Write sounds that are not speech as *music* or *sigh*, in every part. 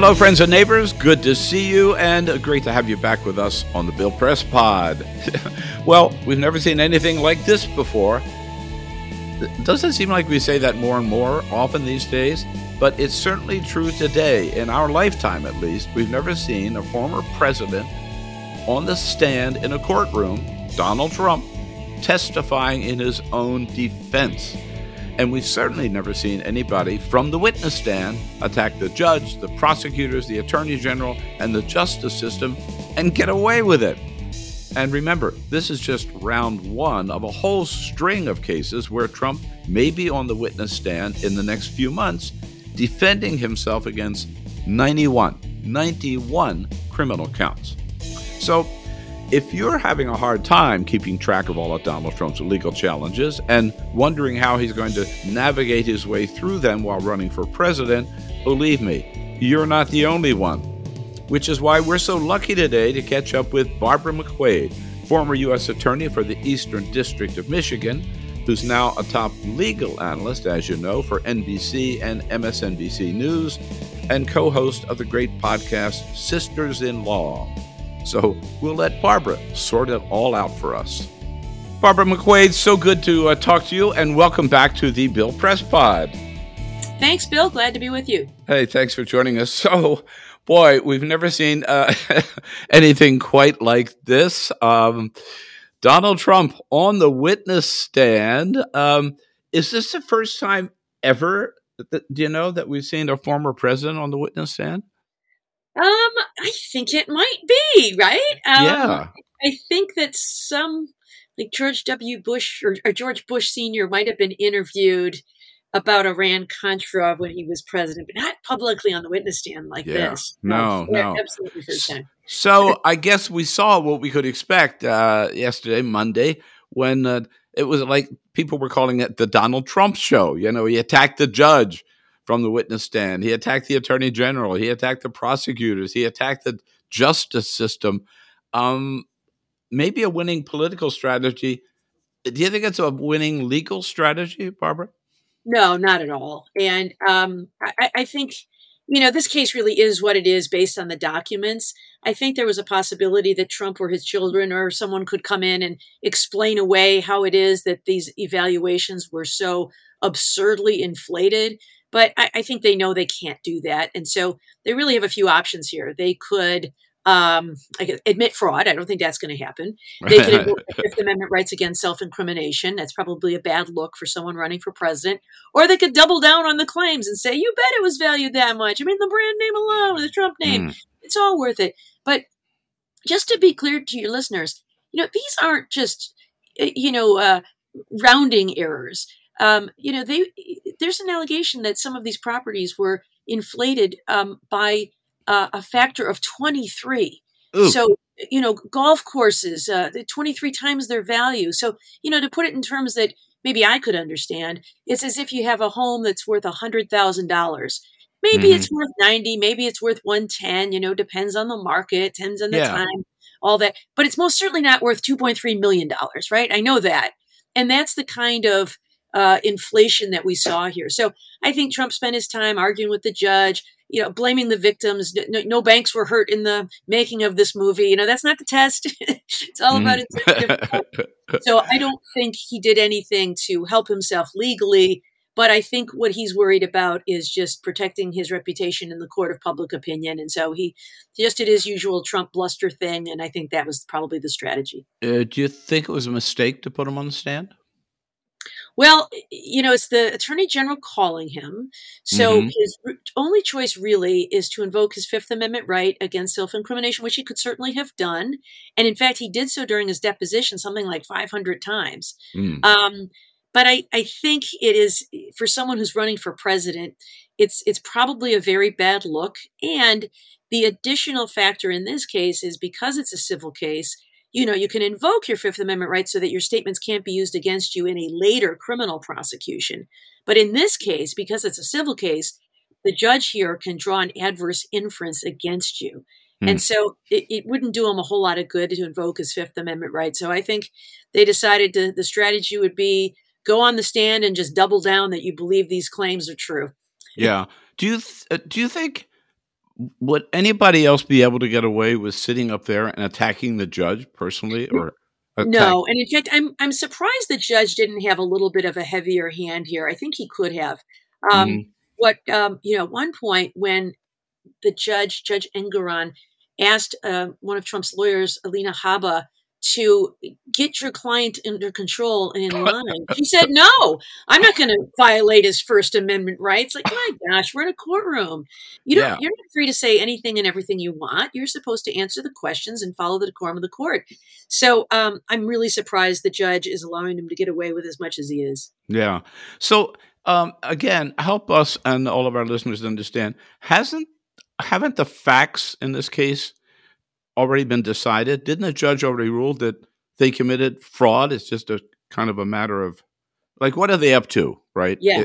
Hello, friends and neighbors. Good to see you, and great to have you back with us on the Bill Press Pod. *laughs* well, we've never seen anything like this before. Doesn't seem like we say that more and more often these days? But it's certainly true today, in our lifetime at least. We've never seen a former president on the stand in a courtroom, Donald Trump, testifying in his own defense. And we've certainly never seen anybody from the witness stand attack the judge, the prosecutors, the attorney general, and the justice system and get away with it. And remember, this is just round one of a whole string of cases where Trump may be on the witness stand in the next few months defending himself against 91, 91 criminal counts. So if you're having a hard time keeping track of all of Donald Trump's legal challenges and wondering how he's going to navigate his way through them while running for president, believe me, you're not the only one. Which is why we're so lucky today to catch up with Barbara McQuade, former U.S. Attorney for the Eastern District of Michigan, who's now a top legal analyst, as you know, for NBC and MSNBC News, and co host of the great podcast Sisters in Law. So we'll let Barbara sort it all out for us. Barbara McQuade, so good to uh, talk to you, and welcome back to the Bill Press Pod. Thanks, Bill. Glad to be with you. Hey, thanks for joining us. So, boy, we've never seen uh, *laughs* anything quite like this. Um, Donald Trump on the witness stand. Um, is this the first time ever? That, do you know that we've seen a former president on the witness stand? Um, I think it might be right. Um, yeah, I think that some like George W. Bush or, or George Bush Senior might have been interviewed about Iran Contra when he was president, but not publicly on the witness stand like yeah. this. No, no, absolutely first time. So I guess we saw what we could expect uh, yesterday, Monday, when uh, it was like people were calling it the Donald Trump show. You know, he attacked the judge from the witness stand. He attacked the attorney general. He attacked the prosecutors. He attacked the justice system. Um, maybe a winning political strategy. Do you think it's a winning legal strategy, Barbara? No, not at all. And um, I, I think you know, this case really is what it is based on the documents. I think there was a possibility that Trump or his children or someone could come in and explain away how it is that these evaluations were so absurdly inflated. But I, I, think they know they can't do that. And so they really have a few options here. They could um, admit fraud. I don't think that's going to happen. They can invoke the Fifth Amendment rights against self incrimination. That's probably a bad look for someone running for president. Or they could double down on the claims and say, you bet it was valued that much. I mean, the brand name alone, the Trump name, mm. it's all worth it. But just to be clear to your listeners, you know, these aren't just, you know, uh, rounding errors um, you know, they there's an allegation that some of these properties were inflated um, by uh, a factor of 23. Ooh. So, you know, golf courses, uh, 23 times their value. So, you know, to put it in terms that maybe I could understand, it's as if you have a home that's worth a $100,000. Maybe mm-hmm. it's worth 90, maybe it's worth 110, you know, depends on the market, depends on the yeah. time, all that. But it's most certainly not worth $2.3 million, right? I know that. And that's the kind of uh, inflation that we saw here. So I think Trump spent his time arguing with the judge, you know, blaming the victims. No, no, banks were hurt in the making of this movie. You know, that's not the test. *laughs* it's all about mm. *laughs* so I don't think he did anything to help himself legally. But I think what he's worried about is just protecting his reputation in the court of public opinion. And so he just did his usual Trump bluster thing. And I think that was probably the strategy. Uh, do you think it was a mistake to put him on the stand? Well, you know, it's the attorney general calling him. So mm-hmm. his only choice really is to invoke his Fifth Amendment right against self incrimination, which he could certainly have done. And in fact, he did so during his deposition something like 500 times. Mm. Um, but I, I think it is for someone who's running for president, it's it's probably a very bad look. And the additional factor in this case is because it's a civil case, you know, you can invoke your Fifth Amendment rights so that your statements can't be used against you in a later criminal prosecution. But in this case, because it's a civil case, the judge here can draw an adverse inference against you. Mm. And so it, it, wouldn't do him a whole lot of good to invoke his Fifth Amendment right. So I think they decided to, the strategy would be go on the stand and just double down that you believe these claims are true. Yeah. Do you th- uh, do you think would anybody else be able to get away with sitting up there and attacking the judge personally or attack- No, and in fact I'm I'm surprised the judge didn't have a little bit of a heavier hand here. I think he could have. Um, mm-hmm. what um, you know, at one point when the judge, Judge Engoron, asked uh, one of Trump's lawyers, Alina Habba, to get your client under control and in *laughs* line. She said, "No, I'm not going to violate his First Amendment rights." Like, my gosh, we're in a courtroom. You don't. Yeah. You're not free to say anything and everything you want. You're supposed to answer the questions and follow the decorum of the court. So, um, I'm really surprised the judge is allowing him to get away with as much as he is. Yeah. So, um, again, help us and all of our listeners understand. Hasn't haven't the facts in this case already been decided? Didn't the judge already rule that they committed fraud? It's just a kind of a matter of like, what are they up to, right? Yeah.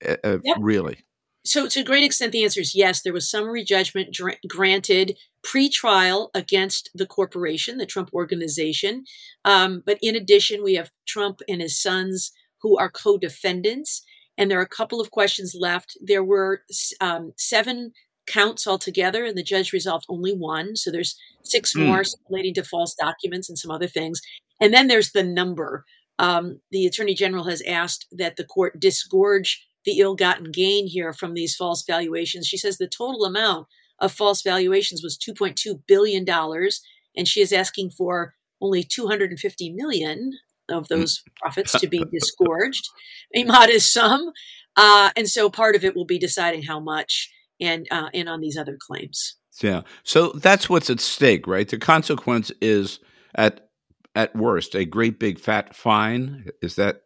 It, uh, yep. Really. So, to a great extent, the answer is yes. There was summary judgment dr- granted pre-trial against the corporation, the Trump organization. Um, but in addition, we have Trump and his sons who are co-defendants, and there are a couple of questions left. There were um, seven counts altogether, and the judge resolved only one. So there's six mm. more relating to false documents and some other things. And then there's the number. Um, the attorney general has asked that the court disgorge the ill-gotten gain here from these false valuations. She says the total amount of false valuations was 2.2 billion dollars, and she is asking for only 250 million of hmm. those profits to be *laughs* disgorged, a modest sum. Uh, and so part of it will be deciding how much and uh, and on these other claims. Yeah. So that's what's at stake, right? The consequence is at at worst a great big fat fine. Is that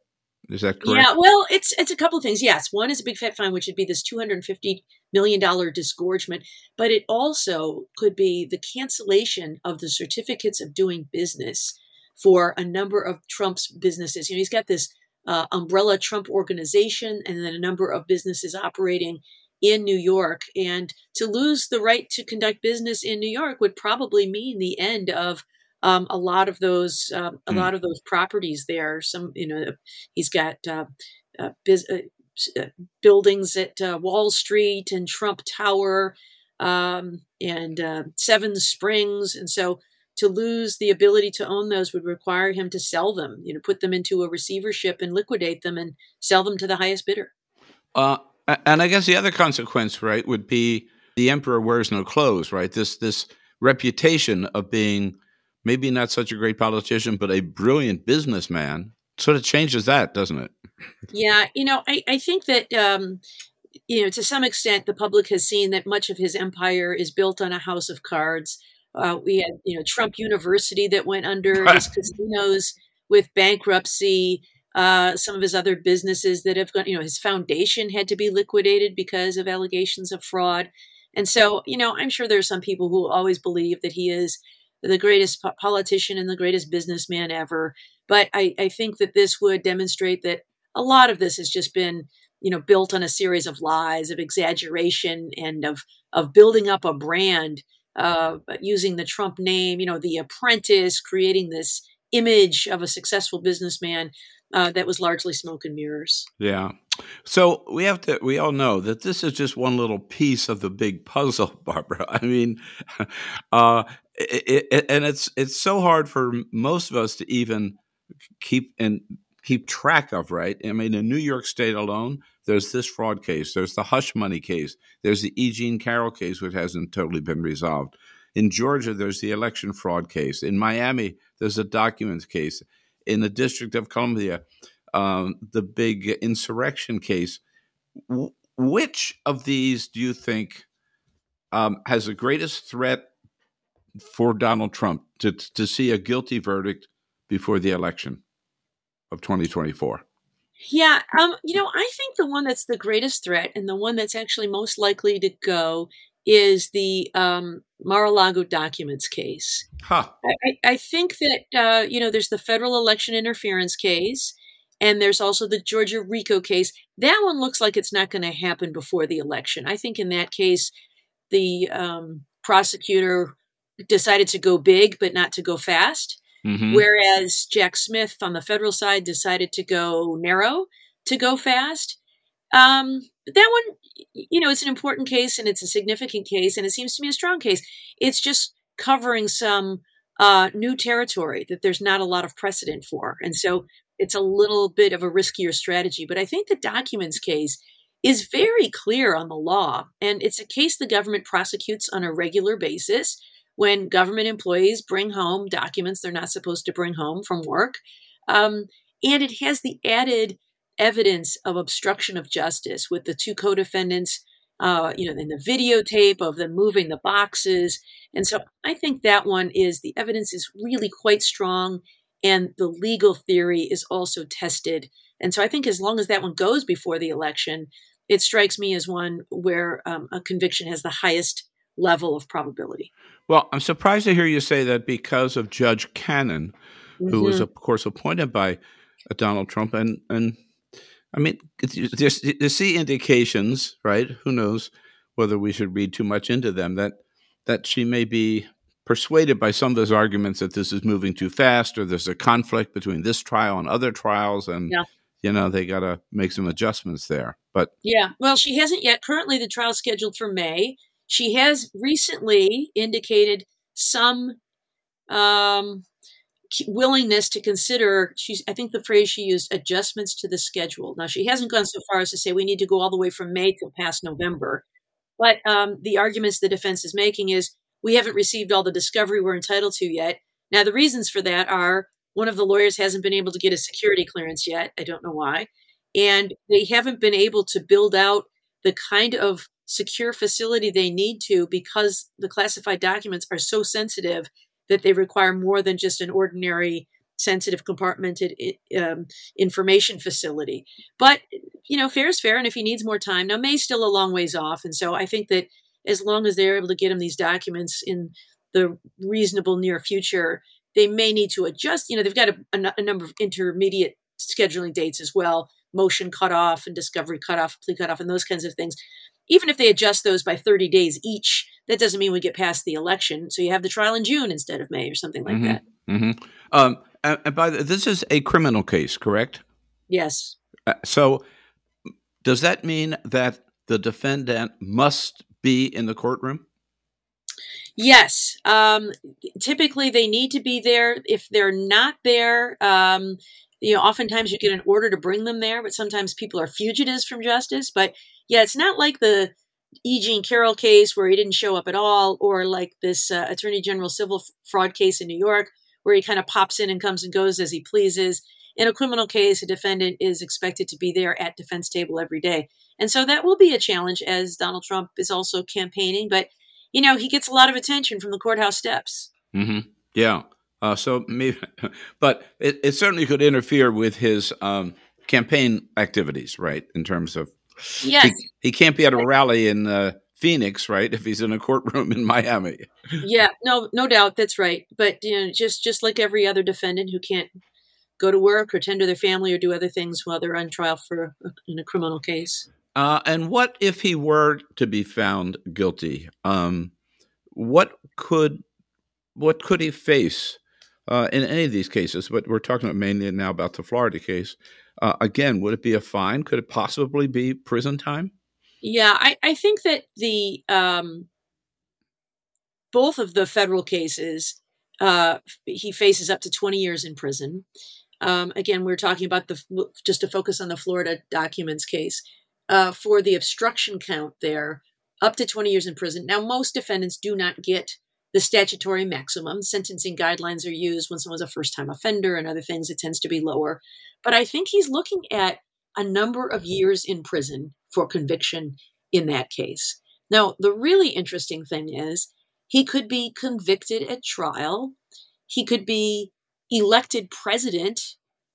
is that correct? Yeah. Well, it's it's a couple of things. Yes, one is a big fat fine, which would be this two hundred and fifty million dollar disgorgement, but it also could be the cancellation of the certificates of doing business for a number of Trump's businesses. You know, he's got this uh, umbrella Trump organization, and then a number of businesses operating in New York. And to lose the right to conduct business in New York would probably mean the end of um, a lot of those um, a mm. lot of those properties there. Some you know he's got uh, uh, biz- uh, uh buildings at uh, Wall Street and Trump Tower um, and uh, Seven Springs, and so to lose the ability to own those would require him to sell them. You know, put them into a receivership and liquidate them and sell them to the highest bidder. And I guess the other consequence, right, would be the emperor wears no clothes, right? This this reputation of being maybe not such a great politician, but a brilliant businessman sort of changes that, doesn't it? Yeah, you know, I, I think that um, you know to some extent the public has seen that much of his empire is built on a house of cards. Uh, we had you know Trump University that went under *laughs* his casinos with bankruptcy uh, some of his other businesses that have gone, you know, his foundation had to be liquidated because of allegations of fraud. And so, you know, I'm sure there are some people who always believe that he is the greatest politician and the greatest businessman ever. But I, I think that this would demonstrate that a lot of this has just been, you know, built on a series of lies, of exaggeration, and of of building up a brand, uh, using the Trump name, you know, the apprentice, creating this image of a successful businessman uh, that was largely smoke and mirrors. Yeah. So we have to. We all know that this is just one little piece of the big puzzle, *laughs* Barbara. I mean, *laughs* uh, it, it, and it's it's so hard for most of us to even keep and keep track of. Right? I mean, in New York State alone, there's this fraud case. There's the hush money case. There's the E. Jean Carroll case, which hasn't totally been resolved. In Georgia, there's the election fraud case. In Miami, there's a documents case in the District of Columbia, um, the big insurrection case. Which of these do you think um, has the greatest threat for Donald Trump to to see a guilty verdict before the election of 2024? Yeah, um, you know, I think the one that's the greatest threat and the one that's actually most likely to go is the um, Mar-a-Lago documents case. Huh. I, I think that uh, you know there's the federal election interference case, and there's also the Georgia RICO case. That one looks like it's not going to happen before the election. I think in that case, the um, prosecutor decided to go big but not to go fast. Mm-hmm. Whereas Jack Smith on the federal side decided to go narrow to go fast. Um, that one, you know, it's an important case and it's a significant case and it seems to me a strong case. It's just covering some uh, new territory that there's not a lot of precedent for. And so it's a little bit of a riskier strategy. But I think the documents case is very clear on the law. And it's a case the government prosecutes on a regular basis when government employees bring home documents they're not supposed to bring home from work. Um, and it has the added evidence of obstruction of justice with the two co-defendants uh, you know in the videotape of them moving the boxes. And so i think that one is the evidence is really quite strong and the legal theory is also tested. And so i think as long as that one goes before the election it strikes me as one where um, a conviction has the highest level of probability. Well i'm surprised to hear you say that because of judge cannon who mm-hmm. was of course appointed by donald trump and and I mean, there's, you see indications, right? Who knows whether we should read too much into them that that she may be persuaded by some of those arguments that this is moving too fast, or there's a conflict between this trial and other trials, and yeah. you know they got to make some adjustments there. But yeah, well, she hasn't yet. Currently, the trial scheduled for May. She has recently indicated some um, willingness to consider she's i think the phrase she used adjustments to the schedule. Now she hasn't gone so far as to say we need to go all the way from may till past november but um, the arguments the defense is making is we haven't received all the discovery we're entitled to yet. Now the reasons for that are one of the lawyers hasn't been able to get a security clearance yet i don't know why and they haven't been able to build out the kind of secure facility they need to because the classified documents are so sensitive that they require more than just an ordinary sensitive compartmented um, information facility. But you know, fair is fair, and if he needs more time, now May's still a long ways off, and so I think that as long as they're able to get him these documents in the reasonable near future, they may need to adjust. You know, they've got a, a, a number of intermediate scheduling dates as well, motion cutoff and discovery cutoff, plea cutoff, and those kinds of things even if they adjust those by 30 days each, that doesn't mean we get past the election. So you have the trial in June instead of May or something like mm-hmm. that. Mm-hmm. Um, and by the, this is a criminal case, correct? Yes. Uh, so does that mean that the defendant must be in the courtroom? Yes. Um, typically, they need to be there. If they're not there, um, you know, oftentimes you get an order to bring them there, but sometimes people are fugitives from justice. But yeah, it's not like the E. Jean Carroll case where he didn't show up at all, or like this uh, Attorney General civil fraud case in New York where he kind of pops in and comes and goes as he pleases. In a criminal case, a defendant is expected to be there at defense table every day. And so that will be a challenge as Donald Trump is also campaigning. But, you know, he gets a lot of attention from the courthouse steps. Mm-hmm. Yeah. Uh, so maybe, *laughs* but it, it, certainly could interfere with his um, campaign activities, right? In terms of Yes. He, he can't be at a rally in uh, Phoenix, right? If he's in a courtroom in Miami. Yeah, no, no doubt, that's right. But you know, just just like every other defendant who can't go to work or tend to their family or do other things while they're on trial for in a criminal case. Uh, and what if he were to be found guilty? Um, what could what could he face uh, in any of these cases? But we're talking mainly now about the Florida case. Uh, again, would it be a fine? Could it possibly be prison time? Yeah, I, I think that the um, both of the federal cases, uh, he faces up to 20 years in prison. Um, again, we're talking about the just to focus on the Florida documents case uh, for the obstruction count there, up to 20 years in prison. Now, most defendants do not get the statutory maximum. Sentencing guidelines are used when someone's a first time offender and other things, it tends to be lower. But I think he's looking at a number of years in prison for conviction in that case. Now, the really interesting thing is he could be convicted at trial, he could be elected president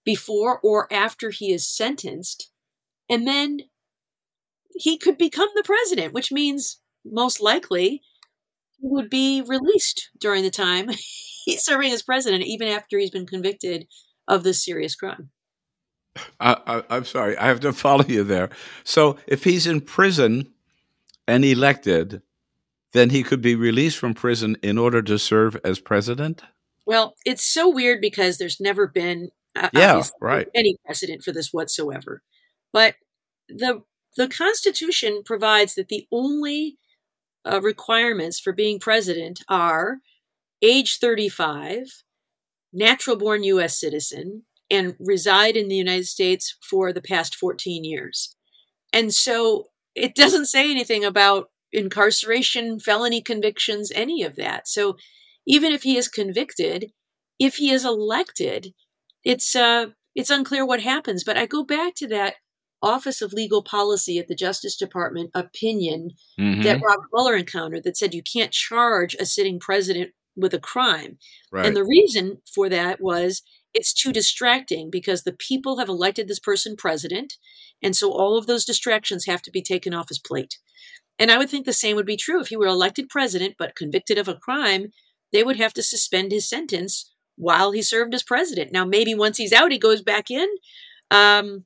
before or after he is sentenced. And then he could become the president, which means most likely would be released during the time *laughs* he's serving as president, even after he's been convicted of this serious crime. I, am sorry, I have to *laughs* follow you there. So if he's in prison and elected, then he could be released from prison in order to serve as president? Well, it's so weird because there's never been uh, yeah, right. any precedent for this whatsoever. But the the Constitution provides that the only uh, requirements for being president are age 35, natural born U.S. citizen, and reside in the United States for the past 14 years. And so it doesn't say anything about incarceration, felony convictions, any of that. So even if he is convicted, if he is elected, it's uh, it's unclear what happens. But I go back to that Office of Legal Policy at the Justice Department opinion mm-hmm. that Robert Mueller encountered that said you can't charge a sitting president with a crime. Right. And the reason for that was it's too distracting because the people have elected this person president. And so all of those distractions have to be taken off his plate. And I would think the same would be true if he were elected president but convicted of a crime, they would have to suspend his sentence while he served as president. Now, maybe once he's out, he goes back in. Um,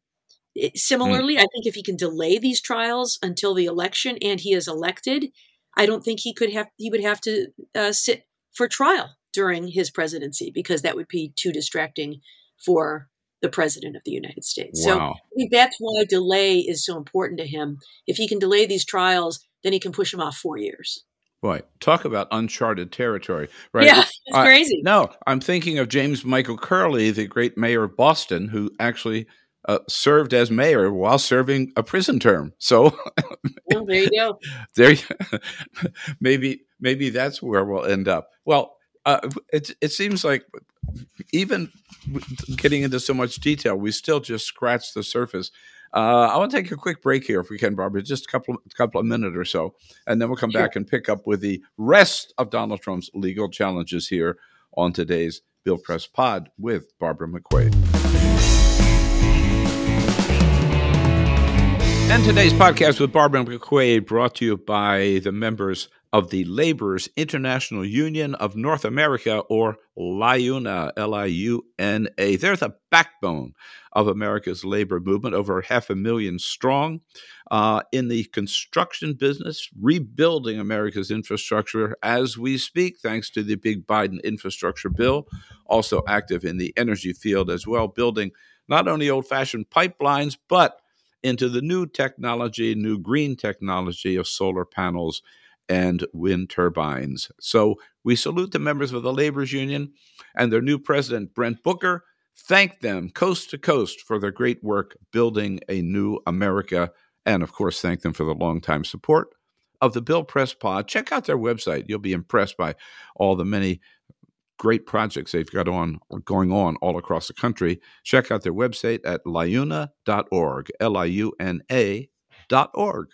similarly, mm. I think if he can delay these trials until the election and he is elected, I don't think he could have he would have to uh, sit for trial during his presidency because that would be too distracting for the president of the United States. Wow. So I think that's why delay is so important to him. If he can delay these trials, then he can push them off four years. Right. Talk about uncharted territory, right? Yeah, it's uh, crazy. No, I'm thinking of James Michael Curley, the great mayor of Boston, who actually uh, served as mayor while serving a prison term. So, well, there you go. *laughs* There, *laughs* maybe maybe that's where we'll end up. Well, uh, it it seems like even getting into so much detail, we still just scratch the surface. Uh, I want to take a quick break here, if we can, Barbara, just a couple, couple of minutes or so, and then we'll come sure. back and pick up with the rest of Donald Trump's legal challenges here on today's Bill Press Pod with Barbara McQuade. And today's podcast with Barbara McQuade brought to you by the members of the Laborers International Union of North America, or LIUNA, L I U N A. They're the backbone of America's labor movement, over half a million strong uh, in the construction business, rebuilding America's infrastructure as we speak, thanks to the big Biden infrastructure bill. Also active in the energy field as well, building not only old fashioned pipelines, but into the new technology, new green technology of solar panels and wind turbines. So we salute the members of the Laborers Union and their new president, Brent Booker. Thank them coast to coast for their great work building a new America. And of course, thank them for the longtime support of the Bill Press Pod. Check out their website. You'll be impressed by all the many great projects they've got on or going on all across the country. Check out their website at liuna.org, L I U N A dot org.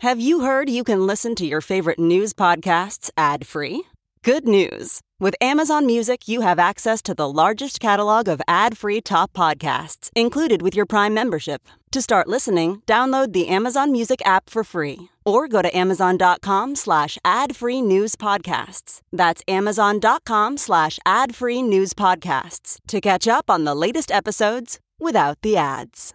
Have you heard you can listen to your favorite news podcasts ad free? Good news. With Amazon Music, you have access to the largest catalog of ad-free top podcasts included with your Prime membership. To start listening, download the Amazon Music app for free or go to amazon.com slash ad-free news podcasts. That's amazon.com slash ad-free news podcasts to catch up on the latest episodes without the ads.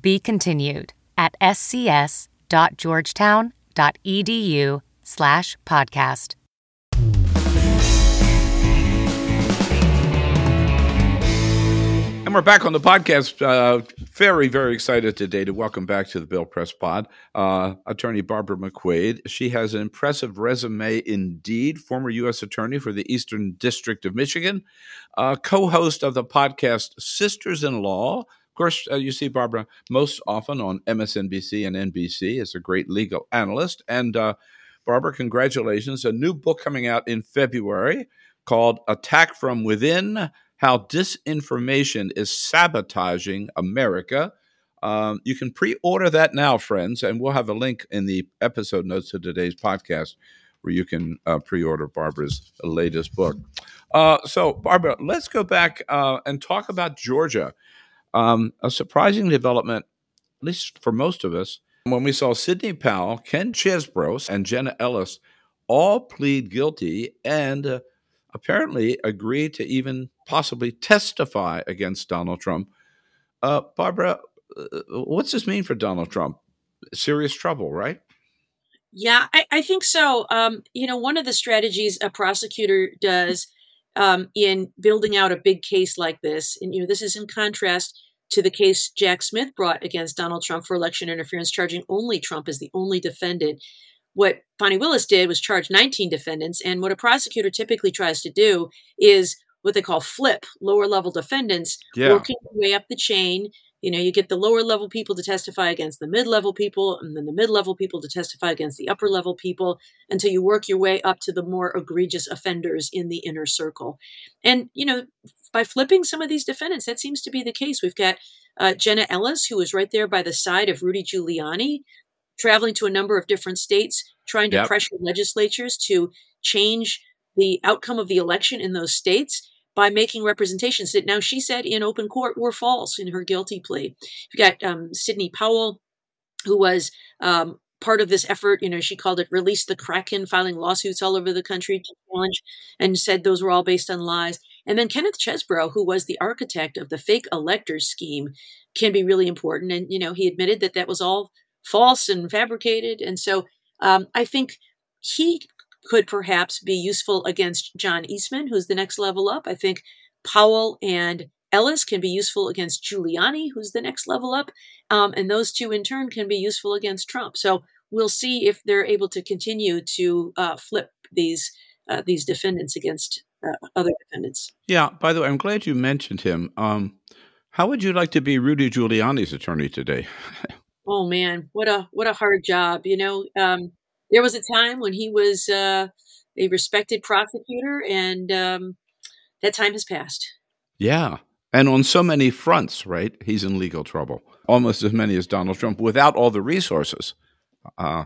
Be continued at scs.georgetown.edu slash podcast. And we're back on the podcast. Uh, very, very excited today to welcome back to the Bill Press Pod uh, attorney Barbara McQuade. She has an impressive resume indeed, former U.S. attorney for the Eastern District of Michigan, uh, co host of the podcast Sisters in Law. Of course, uh, you see Barbara most often on MSNBC and NBC as a great legal analyst. And uh, Barbara, congratulations. A new book coming out in February called Attack from Within how disinformation is sabotaging America. Um, you can pre order that now, friends, and we'll have a link in the episode notes to today's podcast where you can uh, pre order Barbara's latest book. Uh, so, Barbara, let's go back uh, and talk about Georgia. Um, a surprising development, at least for most of us, when we saw Sidney Powell, Ken Chesebro, and Jenna Ellis all plead guilty and uh, apparently agree to even possibly testify against Donald Trump. Uh, Barbara, uh, what's this mean for Donald Trump? Serious trouble, right? Yeah, I, I think so. Um, you know, one of the strategies a prosecutor does um, in building out a big case like this, and you know, this is in contrast to the case Jack Smith brought against Donald Trump for election interference, charging only Trump as the only defendant. What Fani Willis did was charge 19 defendants. And what a prosecutor typically tries to do is what they call flip lower level defendants, yeah. working their way up the chain. You know, you get the lower level people to testify against the mid level people, and then the mid level people to testify against the upper level people until you work your way up to the more egregious offenders in the inner circle. And, you know, by flipping some of these defendants, that seems to be the case. We've got uh, Jenna Ellis, who was right there by the side of Rudy Giuliani, traveling to a number of different states, trying to yep. pressure legislatures to change the outcome of the election in those states by making representations that now she said in open court were false in her guilty plea. You've got um, Sidney Powell, who was um, part of this effort. You know, she called it "Release the Kraken," filing lawsuits all over the country to challenge, and said those were all based on lies. And then Kenneth Chesebro, who was the architect of the fake electors scheme, can be really important. And you know, he admitted that that was all false and fabricated. And so um, I think he could perhaps be useful against John Eastman, who's the next level up. I think Powell and Ellis can be useful against Giuliani, who's the next level up. Um, and those two, in turn, can be useful against Trump. So we'll see if they're able to continue to uh, flip these uh, these defendants against uh, other defendants. Yeah. By the way, I'm glad you mentioned him. Um, how would you like to be Rudy Giuliani's attorney today? *laughs* oh man, what a what a hard job. You know, um, there was a time when he was uh, a respected prosecutor, and um, that time has passed. Yeah, and on so many fronts, right? He's in legal trouble, almost as many as Donald Trump, without all the resources. Uh,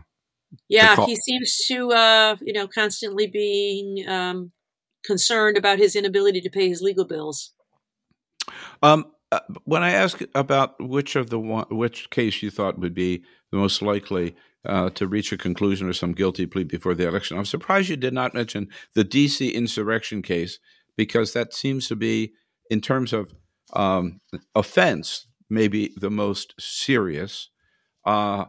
yeah, he seems to, uh, you know, constantly being um, concerned about his inability to pay his legal bills. Um, uh, when I ask about which of the one, which case you thought would be the most likely uh, to reach a conclusion or some guilty plea before the election, I'm surprised you did not mention the D.C. insurrection case because that seems to be, in terms of um, offense, maybe the most serious. Uh,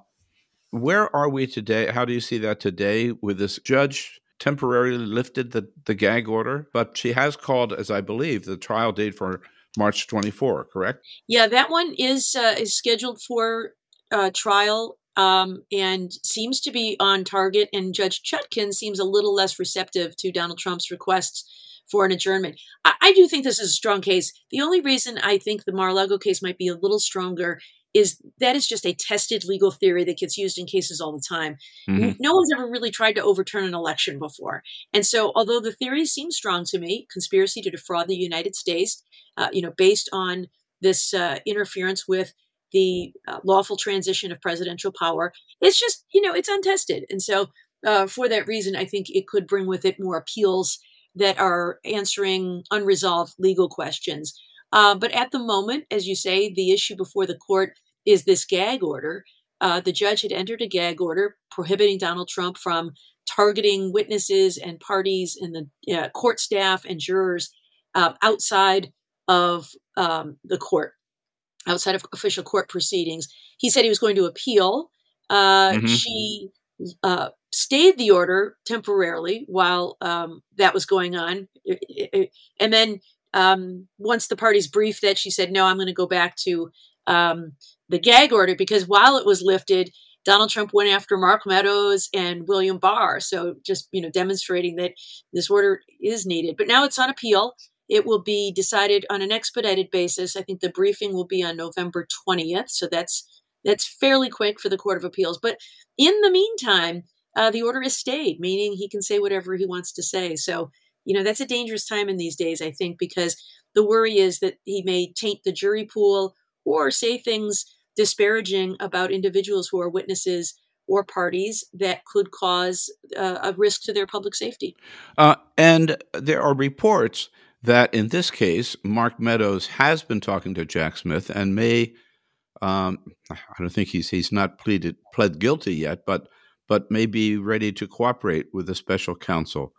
where are we today? How do you see that today with this judge? temporarily lifted the, the gag order, but she has called, as I believe, the trial date for March 24, correct? Yeah, that one is uh, is scheduled for uh, trial um, and seems to be on target. And Judge Chutkan seems a little less receptive to Donald Trump's requests for an adjournment. I, I do think this is a strong case. The only reason I think the Mar-a-Lago case might be a little stronger is that is just a tested legal theory that gets used in cases all the time. Mm-hmm. No one's ever really tried to overturn an election before. And so, although the theory seems strong to me, conspiracy to defraud the United States, uh, you know, based on this uh, interference with the uh, lawful transition of presidential power, it's just, you know, it's untested. And so, uh, for that reason, I think it could bring with it more appeals that are answering unresolved legal questions. Uh, but at the moment, as you say, the issue before the court is this gag order. Uh, the judge had entered a gag order prohibiting Donald Trump from targeting witnesses and parties and the uh, court staff and jurors uh, outside of um, the court, outside of official court proceedings. He said he was going to appeal. Uh, Mhm. She uh, stayed the order temporarily while um, that was going on. And then um, once the parties briefed that, she said, no, I'm going to go back to um, the gag order because while it was lifted, Donald Trump went after Mark Meadows and William Barr. So just, you know, demonstrating that this order is needed. But now it's on appeal. It will be decided on an expedited basis. I think the briefing will be on November 20th. So that's that's fairly quick for the Court of Appeals. But in the meantime, uh, the order is stayed, meaning he can say whatever he wants to say. So, you know, that's a dangerous time in these days, I think, because the worry is that he may taint the jury pool or say things disparaging about individuals who are witnesses or parties that could cause uh, a risk to their public safety. Uh, and there are reports that in this case, Mark Meadows has been talking to Jack Smith and may. Um, I don't think he's he's not pleaded pled guilty yet, but but may be ready to cooperate with the special counsel.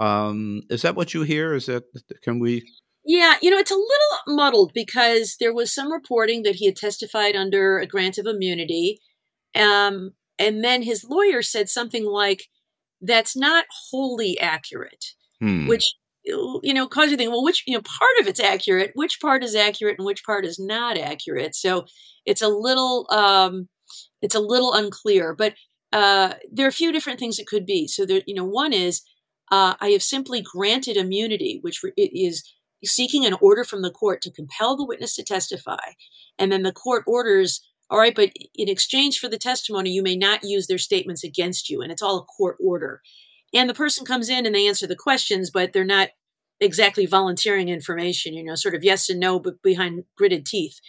Um, is that what you hear? Is that can we? Yeah, you know, it's a little muddled because there was some reporting that he had testified under a grant of immunity. Um, and then his lawyer said something like, that's not wholly accurate, Hmm. which, you know, cause you think, well, which, you know, part of it's accurate, which part is accurate and which part is not accurate. So it's a little, um, it's a little unclear, but uh, there are a few different things it could be. So there, you know, one is uh, I have simply granted immunity, which re- is seeking an order from the court to compel the witness to testify, and then the court orders, all right, but in exchange for the testimony, you may not use their statements against you, and it's all a court order. And the person comes in and they answer the questions, but they're not exactly volunteering information, you know, sort of yes and no, but behind gritted teeth,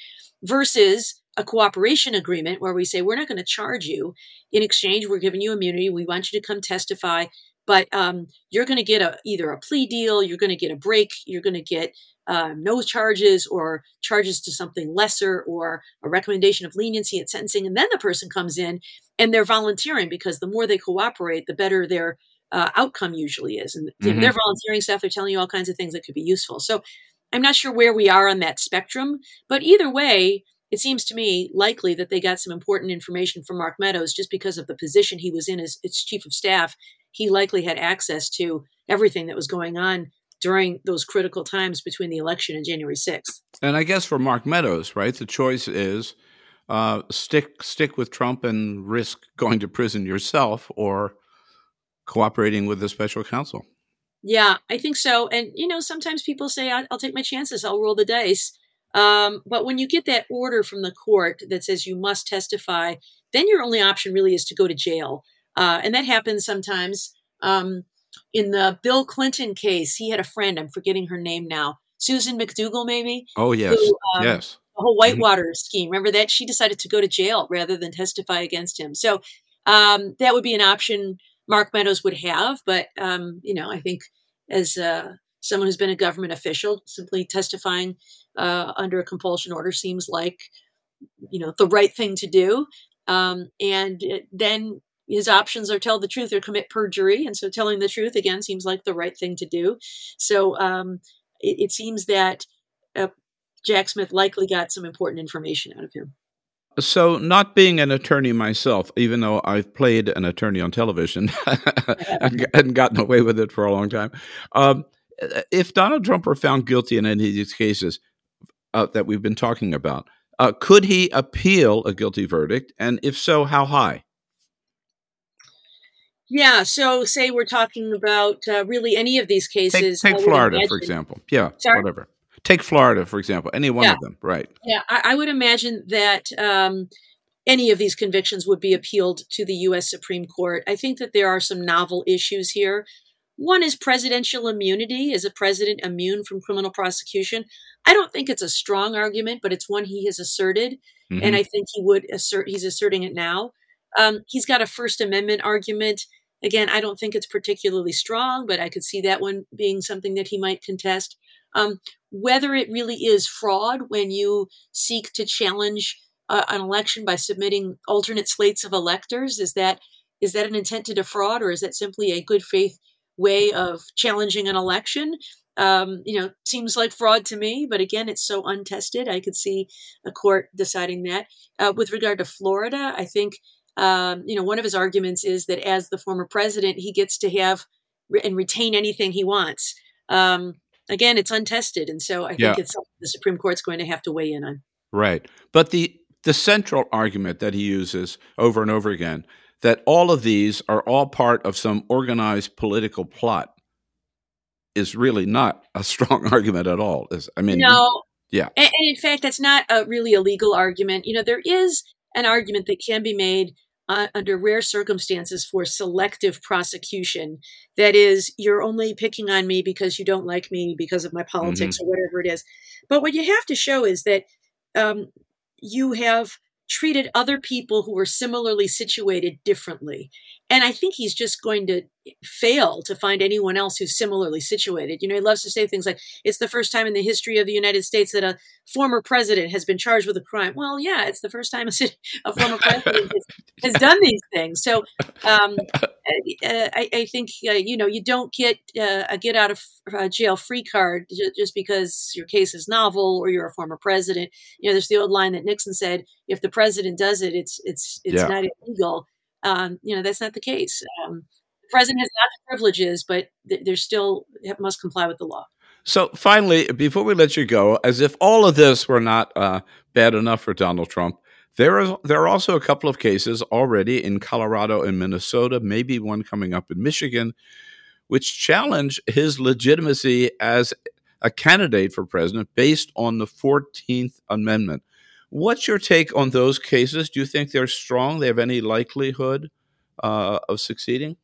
versus a cooperation agreement where we say, we're not going to charge you. In exchange, we're giving you immunity. We want you to come testify, but um, you're going to get a, either a plea deal, you're going to get a break, you're going to get um, no charges or charges to something lesser or a recommendation of leniency at sentencing. And then the person comes in and they're volunteering because the more they cooperate, the better their uh, outcome usually is. And Mhm. they're volunteering stuff, they're telling you all kinds of things that could be useful. So I'm not sure where we are on that spectrum, but either way, it seems to me likely that they got some important information from Mark Meadows just because of the position he was in as its chief of staff. He likely had access to everything that was going on during those critical times between the election and January 6th. And I guess for Mark Meadows, right, the choice is uh, stick stick with Trump and risk going to prison yourself, or cooperating with the special counsel. Yeah, I think so. And, you know, sometimes people say, I'll, I'll take my chances, I'll roll the dice. Um, but when you get that order from the court that says you must testify, then your only option really is to go to jail. Uh, and that happens sometimes. Um, in the Bill Clinton case, he had a friend, I'm forgetting her name now, Susan McDougal, maybe, Oh yes, Who, um, yes. the whole Whitewater scheme. Remember that? She decided to go to jail rather than testify against him. So um, that would be an option Mark Meadows would have. But, um, you know, I think as uh, someone who's been a government official, simply testifying uh, under a compulsion order seems like, you know, the right thing to do. Um, and then his options are tell the truth or commit perjury. And so telling the truth again seems like the right thing to do. So um, it, it seems that uh, Jack Smith likely got some important information out of him. So, not being an attorney myself, even though I've played an attorney on television *laughs* and, gotten away with it for a long time, um, if Donald Trump were found guilty in any of these cases uh, that we've been talking about, uh, could he appeal a guilty verdict? And if so, how high? Yeah. So, say we're talking about uh, really any of these cases. take would Florida, for example. Yeah, Sorry? whatever. Take Florida, for example. Any one Yeah. of them, right? Yeah, I, I would imagine that um, any of these convictions would be appealed to the U.S. Supreme Court. I think that there are some novel issues here. One is presidential immunity. Is a president immune from criminal prosecution? I don't think it's a strong argument, but it's one he has asserted, Mhm. and I think he would assert. He's asserting it now. Um, he's got a First Amendment argument. Again, I don't think it's particularly strong, but I could see that one being something that he might contest. Um, whether it really is fraud when you seek to challenge uh, an election by submitting alternate slates of electors is that is that an intent to defraud or is that simply a good faith way of challenging an election um, you know, seems like fraud to me. But again, it's so untested. I could see a court deciding that. Uh, with regard to Florida, I think um, you know one of his arguments is that as the former president, he gets to have and retain anything he wants. Um, again, it's untested, and so I think yeah. it's something the Supreme Court's going to have to weigh in on. Right, but the the central argument that he uses over and over again that all of these are all part of some organized political plot is really not a *laughs* strong argument at all. Is I mean, no, yeah, and, and in fact, that's not a really a legal argument. You know, there is an argument that can be made uh, under rare circumstances for selective prosecution. That is, you're only picking on me because you don't like me because of my politics mm-hmm. or whatever it is. But what you have to show is that um, you have treated other people who were similarly situated differently. And I think he's just going to fail to find anyone else who's similarly situated. You know, he loves to say things like, it's the first time in the history of the United States that a former president has been charged with a crime. Well, yeah, it's the first time *laughs* a, former president has, has, done these things. So um, uh, I, I, think, uh, you know, you don't get uh, a get out of uh, jail free card just because your case is novel or you're a former president. You know, there's the old line that Nixon said, if the president does it, it's, it's, it's yeah. not illegal. Um, you know, that's not the case. Um, the president has lots of privileges, but they're still must comply with the law. So finally, before we let you go, as if all of this were not uh, bad enough for Donald Trump, there is there are also a couple of cases already in Colorado and Minnesota, maybe one coming up in Michigan, which challenge his legitimacy as a candidate for president based on the 14th Amendment. What's your take on those cases? Do you think they're strong? They have any likelihood uh, of succeeding?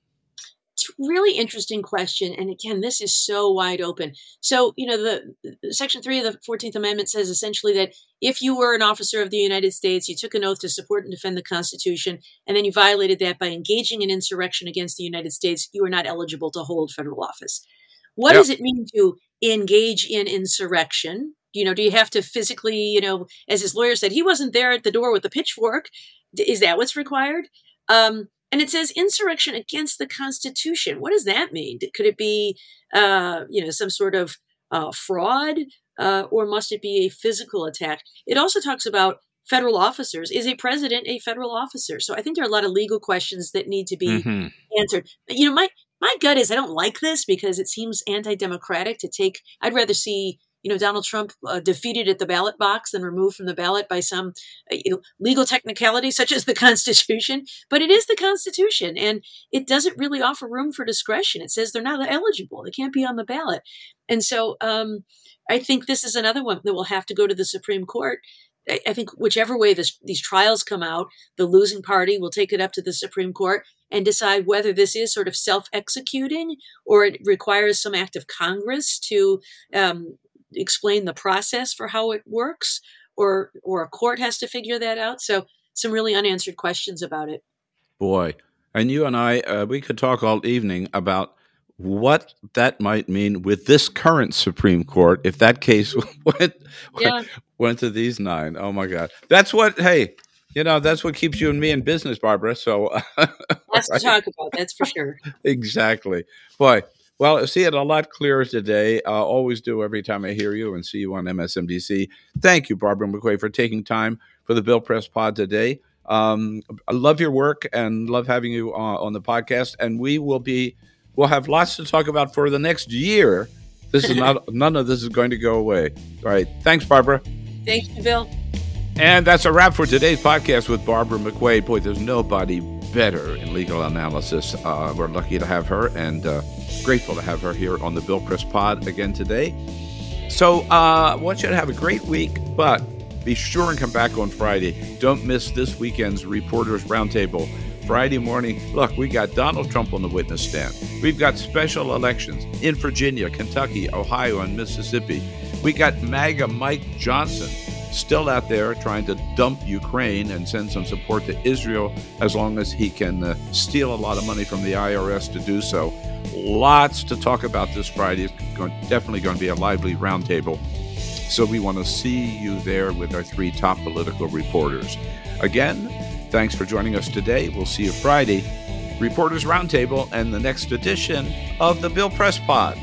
Really interesting question. And again, this is so wide open. So, you know, the, the Section 3 of the 14th Amendment says essentially that if you were an officer of the United States, you took an oath to support and defend the Constitution, and then you violated that by engaging in insurrection against the United States, you are not eligible to hold federal office. What yep. does it mean to engage in insurrection? you know do you have to physically you know as his lawyer said he wasn't there at the door with a pitchfork is that what's required um, and it says insurrection against the constitution. What does that mean? Could it be uh, you know some sort of uh, fraud uh, or must it be a physical attack? It also talks about federal officers. Is a president a federal officer? So i think there are a lot of legal questions that need to be mm-hmm. answered. You know my my gut is i don't like this because it seems anti-democratic to take i'd rather see you know Donald Trump uh, defeated at the ballot box and removed from the ballot by some uh, you know, legal technicality *laughs* such as the Constitution. But it is the Constitution, and it doesn't really offer room for discretion. It says they're not eligible; they can't be on the ballot. And so, um, I think this is another one that will have to go to the Supreme Court. I, think whichever way this, these trials come out, the losing party will take it up to the Supreme Court and decide whether this is sort of self executing or it requires some act of Congress to um, explain the process for how it works or or a court has to figure that out. So some really unanswered questions about it. Boy. And you and i uh, we could talk all evening about what that might mean with this current supreme court if that case *laughs* went yeah. went, went to these nine. Oh my god. That's what hey you know that's what keeps you and me in business barbara so *laughs* lots to talk about that's for sure. Exactly. Boy well, I see it a lot clearer today. I always do every time I hear you and see you on MSNBC. Thank you, Barbara McQuade, for taking time for the Bill Press Pod today. Um, I love your work and love having you uh, on the podcast. And we will be, we'll have lots to talk about for the next year. This is not, *laughs* none of this is going to go away. All right. Thanks, Barbara. Thank you, Bill. And that's a wrap for today's podcast with Barbara McQuade. Boy, there's nobody better in legal analysis. Uh, we're lucky to have her and uh, grateful to have her here on the Bill Press Pod again today. So uh, I want you to have a great week, but be sure and come back on Friday. Don't miss this weekend's Reporters Roundtable. Friday morning, look, we got Donald Trump on the witness stand. We've got special elections in Virginia, Kentucky, Ohio, and Mississippi. We got MAGA Mike Johnson still out there trying to dump Ukraine and send some support to Israel as long as he can uh, steal a lot of money from the IRS to do so. Lots to talk about this Friday. It's going, definitely going to be a lively roundtable. So we want to see you there with our three top political reporters. Again, thanks for joining us today. We'll see you Friday. Reporters Roundtable and the next edition of the Bill Press Pod.